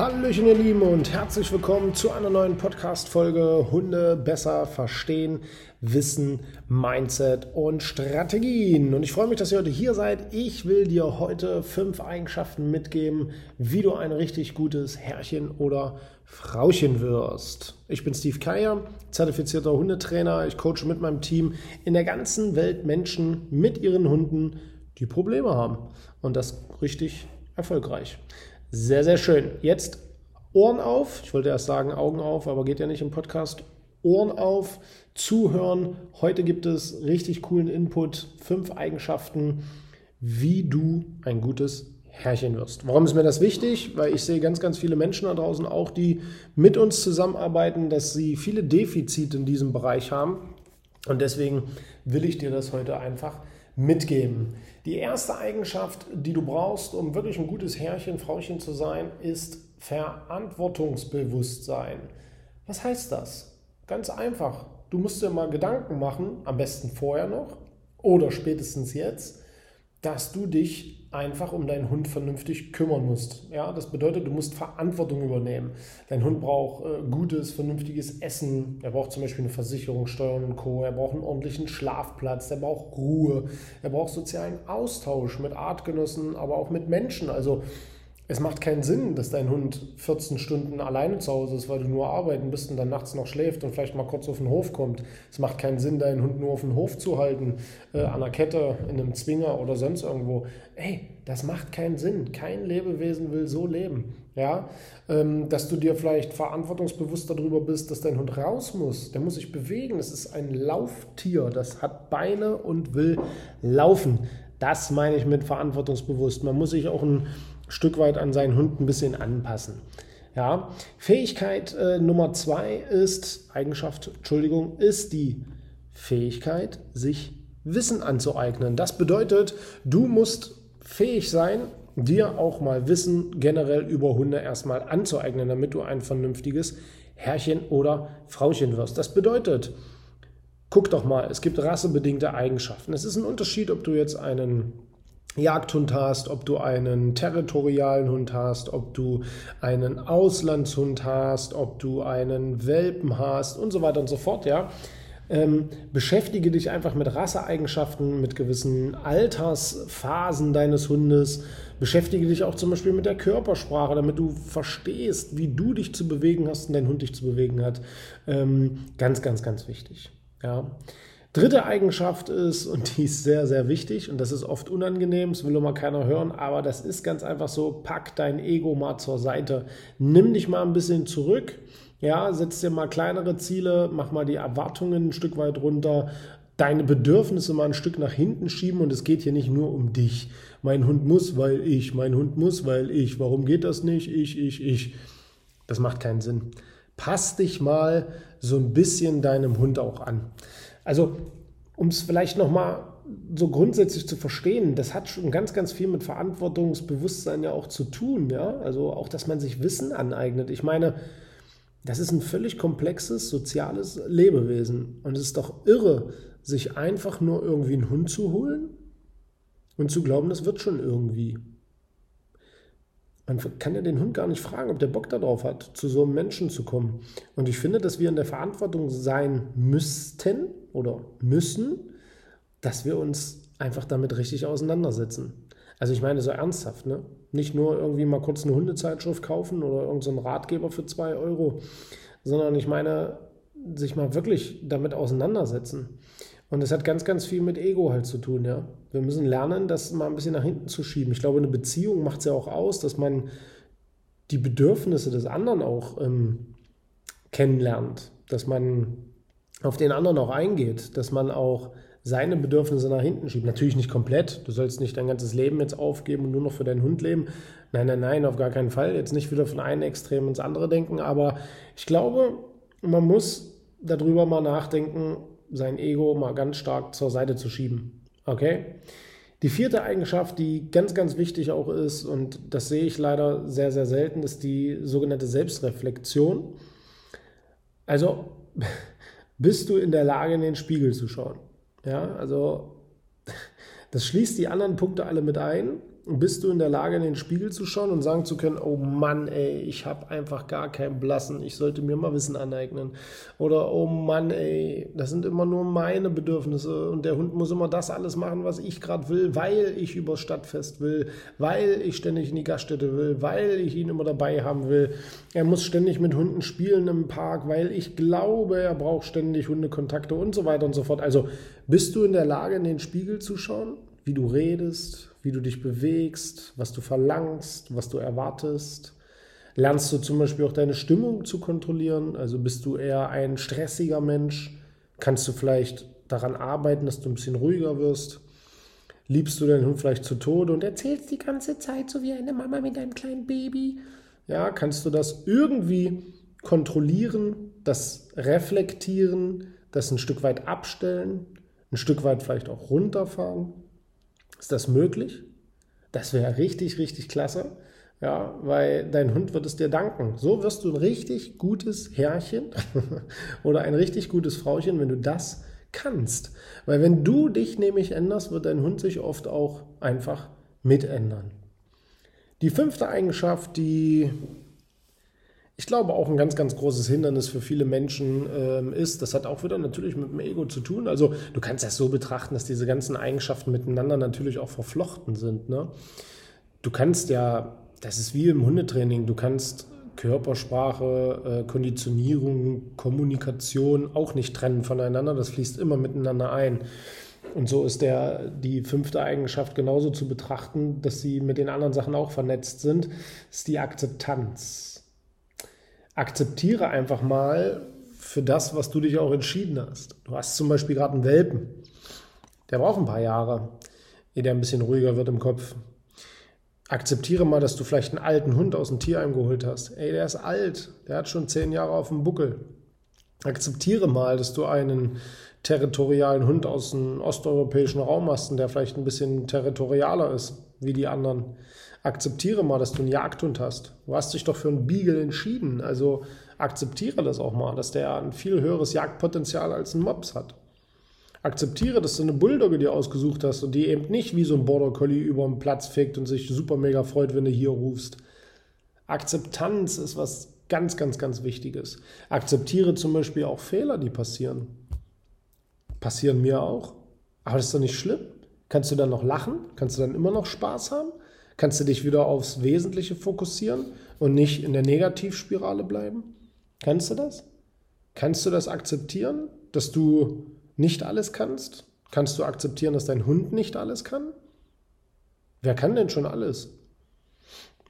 Hallöchen ihr Lieben und herzlich willkommen zu einer neuen Podcast-Folge Hunde besser verstehen, Wissen, Mindset und Strategien. Und ich freue mich, dass ihr heute hier seid. Ich will dir heute fünf Eigenschaften mitgeben, wie du ein richtig gutes Herrchen oder Frauchen wirst. Ich bin Steve Keier, zertifizierter Hundetrainer. Ich coache mit meinem Team in der ganzen Welt Menschen mit ihren Hunden, die Probleme haben. Und das richtig erfolgreich. Sehr, sehr schön. Jetzt Ohren auf. Ich wollte erst sagen Augen auf, aber geht ja nicht im Podcast. Ohren auf, zuhören. Heute gibt es richtig coolen Input. Fünf Eigenschaften, wie du ein gutes Herrchen wirst. Warum ist mir das wichtig? Weil ich sehe ganz, ganz viele Menschen da draußen auch, die mit uns zusammenarbeiten, dass sie viele Defizite in diesem Bereich haben. Und deswegen will ich dir das heute einfach mitgeben. Die erste Eigenschaft, die du brauchst, um wirklich ein gutes Herrchen, Frauchen zu sein, ist Verantwortungsbewusstsein. Was heißt das? Ganz einfach. Du musst dir mal Gedanken machen, am besten vorher noch oder spätestens jetzt, dass du dich einfach um deinen Hund vernünftig kümmern musst. Ja, das bedeutet, du musst Verantwortung übernehmen. Dein Hund braucht äh, gutes, vernünftiges Essen. Er braucht zum Beispiel eine Versicherung, Steuern und Co. Er braucht einen ordentlichen Schlafplatz. Er braucht Ruhe. Er braucht sozialen Austausch mit Artgenossen, aber auch mit Menschen. Also es macht keinen Sinn, dass dein Hund 14 Stunden alleine zu Hause ist, weil du nur arbeiten bist und dann nachts noch schläft und vielleicht mal kurz auf den Hof kommt. Es macht keinen Sinn, deinen Hund nur auf den Hof zu halten, äh, an einer Kette, in einem Zwinger oder sonst irgendwo. Ey, das macht keinen Sinn. Kein Lebewesen will so leben. Ja, ähm, dass du dir vielleicht verantwortungsbewusst darüber bist, dass dein Hund raus muss. Der muss sich bewegen. Es ist ein Lauftier. Das hat Beine und will laufen. Das meine ich mit verantwortungsbewusst. Man muss sich auch ein Stück weit an seinen Hund ein bisschen anpassen. Ja, Fähigkeit äh, Nummer zwei ist, Eigenschaft, Entschuldigung, ist die Fähigkeit, sich Wissen anzueignen. Das bedeutet, du musst fähig sein, dir auch mal Wissen generell über Hunde erstmal anzueignen, damit du ein vernünftiges Herrchen oder Frauchen wirst. Das bedeutet, guck doch mal, es gibt rassebedingte Eigenschaften. Es ist ein Unterschied, ob du jetzt einen Jagdhund hast, ob du einen territorialen Hund hast, ob du einen Auslandshund hast, ob du einen Welpen hast und so weiter und so fort, ja. Ähm, beschäftige dich einfach mit Rasseeigenschaften, mit gewissen Altersphasen deines Hundes. Beschäftige dich auch zum Beispiel mit der Körpersprache, damit du verstehst, wie du dich zu bewegen hast und dein Hund dich zu bewegen hat. Ähm, ganz, ganz, ganz wichtig. Ja. Dritte Eigenschaft ist, und die ist sehr, sehr wichtig, und das ist oft unangenehm, das will immer keiner hören, aber das ist ganz einfach so, pack dein Ego mal zur Seite. Nimm dich mal ein bisschen zurück, ja, setz dir mal kleinere Ziele, mach mal die Erwartungen ein Stück weit runter, deine Bedürfnisse mal ein Stück nach hinten schieben und es geht hier nicht nur um dich. Mein Hund muss, weil ich, mein Hund muss, weil ich. Warum geht das nicht? Ich, ich, ich. Das macht keinen Sinn. Pass dich mal so ein bisschen deinem Hund auch an. Also, um es vielleicht nochmal so grundsätzlich zu verstehen, das hat schon ganz, ganz viel mit Verantwortungsbewusstsein ja auch zu tun. Ja? Also auch, dass man sich Wissen aneignet. Ich meine, das ist ein völlig komplexes soziales Lebewesen. Und es ist doch irre, sich einfach nur irgendwie einen Hund zu holen und zu glauben, das wird schon irgendwie. Man kann ja den Hund gar nicht fragen, ob der Bock darauf hat, zu so einem Menschen zu kommen. Und ich finde, dass wir in der Verantwortung sein müssten oder müssen, dass wir uns einfach damit richtig auseinandersetzen. Also ich meine so ernsthaft, ne? Nicht nur irgendwie mal kurz eine Hundezeitschrift kaufen oder irgendeinen so Ratgeber für zwei Euro, sondern ich meine, sich mal wirklich damit auseinandersetzen. Und es hat ganz, ganz viel mit Ego halt zu tun, ja. Wir müssen lernen, das mal ein bisschen nach hinten zu schieben. Ich glaube, eine Beziehung macht es ja auch aus, dass man die Bedürfnisse des anderen auch ähm, kennenlernt. dass man auf den anderen auch eingeht, dass man auch seine Bedürfnisse nach hinten schiebt. Natürlich nicht komplett. Du sollst nicht dein ganzes Leben jetzt aufgeben und nur noch für deinen Hund leben. Nein, nein, nein, auf gar keinen Fall. Jetzt nicht wieder von einem Extrem ins andere denken. Aber ich glaube, man muss darüber mal nachdenken, sein Ego mal ganz stark zur Seite zu schieben. Okay? Die vierte Eigenschaft, die ganz, ganz wichtig auch ist, und das sehe ich leider sehr, sehr selten, ist die sogenannte Selbstreflexion. Also bist du in der Lage, in den Spiegel zu schauen? Ja, also das schließt die anderen Punkte alle mit ein bist du in der Lage, in den Spiegel zu schauen und sagen zu können, oh Mann, ey, ich habe einfach gar keinen Blassen, ich sollte mir mal Wissen aneignen. Oder oh Mann, ey, das sind immer nur meine Bedürfnisse und der Hund muss immer das alles machen, was ich gerade will, weil ich übers Stadtfest will, weil ich ständig in die Gaststätte will, weil ich ihn immer dabei haben will. Er muss ständig mit Hunden spielen im Park, weil ich glaube, er braucht ständig Hundekontakte und so weiter und so fort. Also bist du in der Lage, in den Spiegel zu schauen, wie du redest, wie du dich bewegst, was du verlangst, was du erwartest. Lernst du zum Beispiel auch deine Stimmung zu kontrollieren? Also bist du eher ein stressiger Mensch? Kannst du vielleicht daran arbeiten, dass du ein bisschen ruhiger wirst? Liebst du deinen Hund vielleicht zu Tode und erzählst die ganze Zeit so wie eine Mama mit einem kleinen Baby? Ja, kannst du das irgendwie kontrollieren, das reflektieren, das ein Stück weit abstellen, ein Stück weit vielleicht auch runterfahren? Ist das möglich? Das wäre richtig, richtig klasse. Ja, weil dein Hund wird es dir danken. So wirst du ein richtig gutes Herrchen oder ein richtig gutes Frauchen, wenn du das kannst. Weil wenn du dich nämlich änderst, wird dein Hund sich oft auch einfach mitändern. Die fünfte Eigenschaft, die ich glaube, auch ein ganz, ganz großes Hindernis für viele Menschen ähm, ist, das hat auch wieder natürlich mit dem Ego zu tun. Also du kannst das so betrachten, dass diese ganzen Eigenschaften miteinander natürlich auch verflochten sind. Ne? Du kannst ja, das ist wie im Hundetraining, du kannst Körpersprache, äh, Konditionierung, Kommunikation auch nicht trennen voneinander. Das fließt immer miteinander ein. Und so ist der, die fünfte Eigenschaft genauso zu betrachten, dass sie mit den anderen Sachen auch vernetzt sind, ist die Akzeptanz akzeptiere einfach mal für das, was du dich auch entschieden hast. Du hast zum Beispiel gerade einen Welpen. Der braucht ein paar Jahre, ehe der ein bisschen ruhiger wird im Kopf. Akzeptiere mal, dass du vielleicht einen alten Hund aus dem Tierheim geholt hast. Ey, der ist alt, der hat schon zehn Jahre auf dem Buckel. Akzeptiere mal, dass du einen territorialen Hund aus dem osteuropäischen Raum hast, der vielleicht ein bisschen territorialer ist wie die anderen akzeptiere mal, dass du einen Jagdhund hast. Du hast dich doch für einen Beagle entschieden. Also akzeptiere das auch mal, dass der ein viel höheres Jagdpotenzial als ein Mops hat. Akzeptiere, dass du eine Bulldogge dir ausgesucht hast und die eben nicht wie so ein Border Collie über den Platz fickt und sich super mega freut, wenn du hier rufst. Akzeptanz ist was ganz, ganz, ganz Wichtiges. Akzeptiere zum Beispiel auch Fehler, die passieren. Passieren mir auch. Aber das ist doch nicht schlimm. Kannst du dann noch lachen? Kannst du dann immer noch Spaß haben? kannst du dich wieder aufs Wesentliche fokussieren und nicht in der Negativspirale bleiben? Kannst du das? Kannst du das akzeptieren, dass du nicht alles kannst? Kannst du akzeptieren, dass dein Hund nicht alles kann? Wer kann denn schon alles?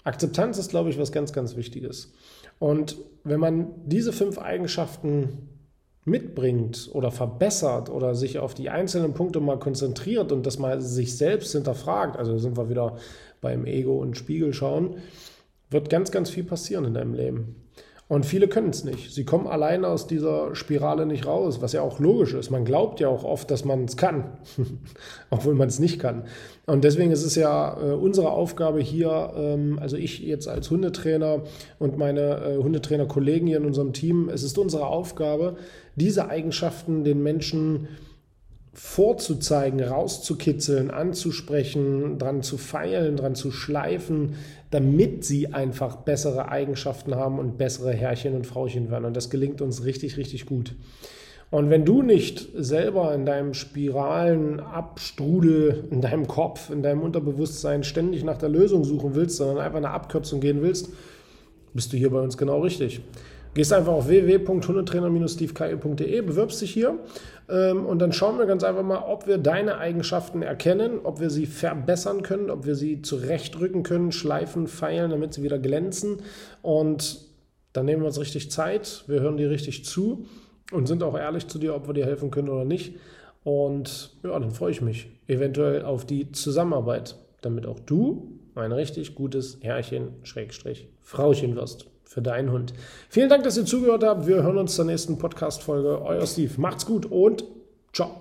Akzeptanz ist, glaube ich, was ganz, ganz Wichtiges. Und wenn man diese fünf Eigenschaften mitbringt oder verbessert oder sich auf die einzelnen Punkte mal konzentriert und das mal sich selbst hinterfragt, also sind wir wieder beim Ego und Spiegel schauen, wird ganz, ganz viel passieren in deinem Leben. Und viele können es nicht. Sie kommen alleine aus dieser Spirale nicht raus, was ja auch logisch ist. Man glaubt ja auch oft, dass man es kann, obwohl man es nicht kann. Und deswegen ist es ja äh, unsere Aufgabe hier, ähm, also ich jetzt als Hundetrainer und meine äh, Hundetrainer-Kollegen hier in unserem Team, es ist unsere Aufgabe, diese Eigenschaften den Menschen vorzuzeigen, rauszukitzeln, anzusprechen, dran zu feilen, dran zu schleifen, damit sie einfach bessere Eigenschaften haben und bessere Herrchen und Frauchen werden. Und das gelingt uns richtig, richtig gut. Und wenn du nicht selber in deinem spiralen Abstrudel, in deinem Kopf, in deinem Unterbewusstsein ständig nach der Lösung suchen willst, sondern einfach eine Abkürzung gehen willst, bist du hier bei uns genau richtig. Gehst einfach auf www.hundetrainer-stevekeiel.de, bewirbst dich hier ähm, und dann schauen wir ganz einfach mal, ob wir deine Eigenschaften erkennen, ob wir sie verbessern können, ob wir sie zurechtrücken können, schleifen, feilen, damit sie wieder glänzen. Und dann nehmen wir uns richtig Zeit, wir hören dir richtig zu und sind auch ehrlich zu dir, ob wir dir helfen können oder nicht. Und ja, dann freue ich mich eventuell auf die Zusammenarbeit, damit auch du ein richtig gutes Herrchen, Schrägstrich, Frauchen wirst für deinen Hund. Vielen Dank, dass ihr zugehört habt. Wir hören uns zur nächsten Podcast-Folge. Euer Steve. Macht's gut und ciao.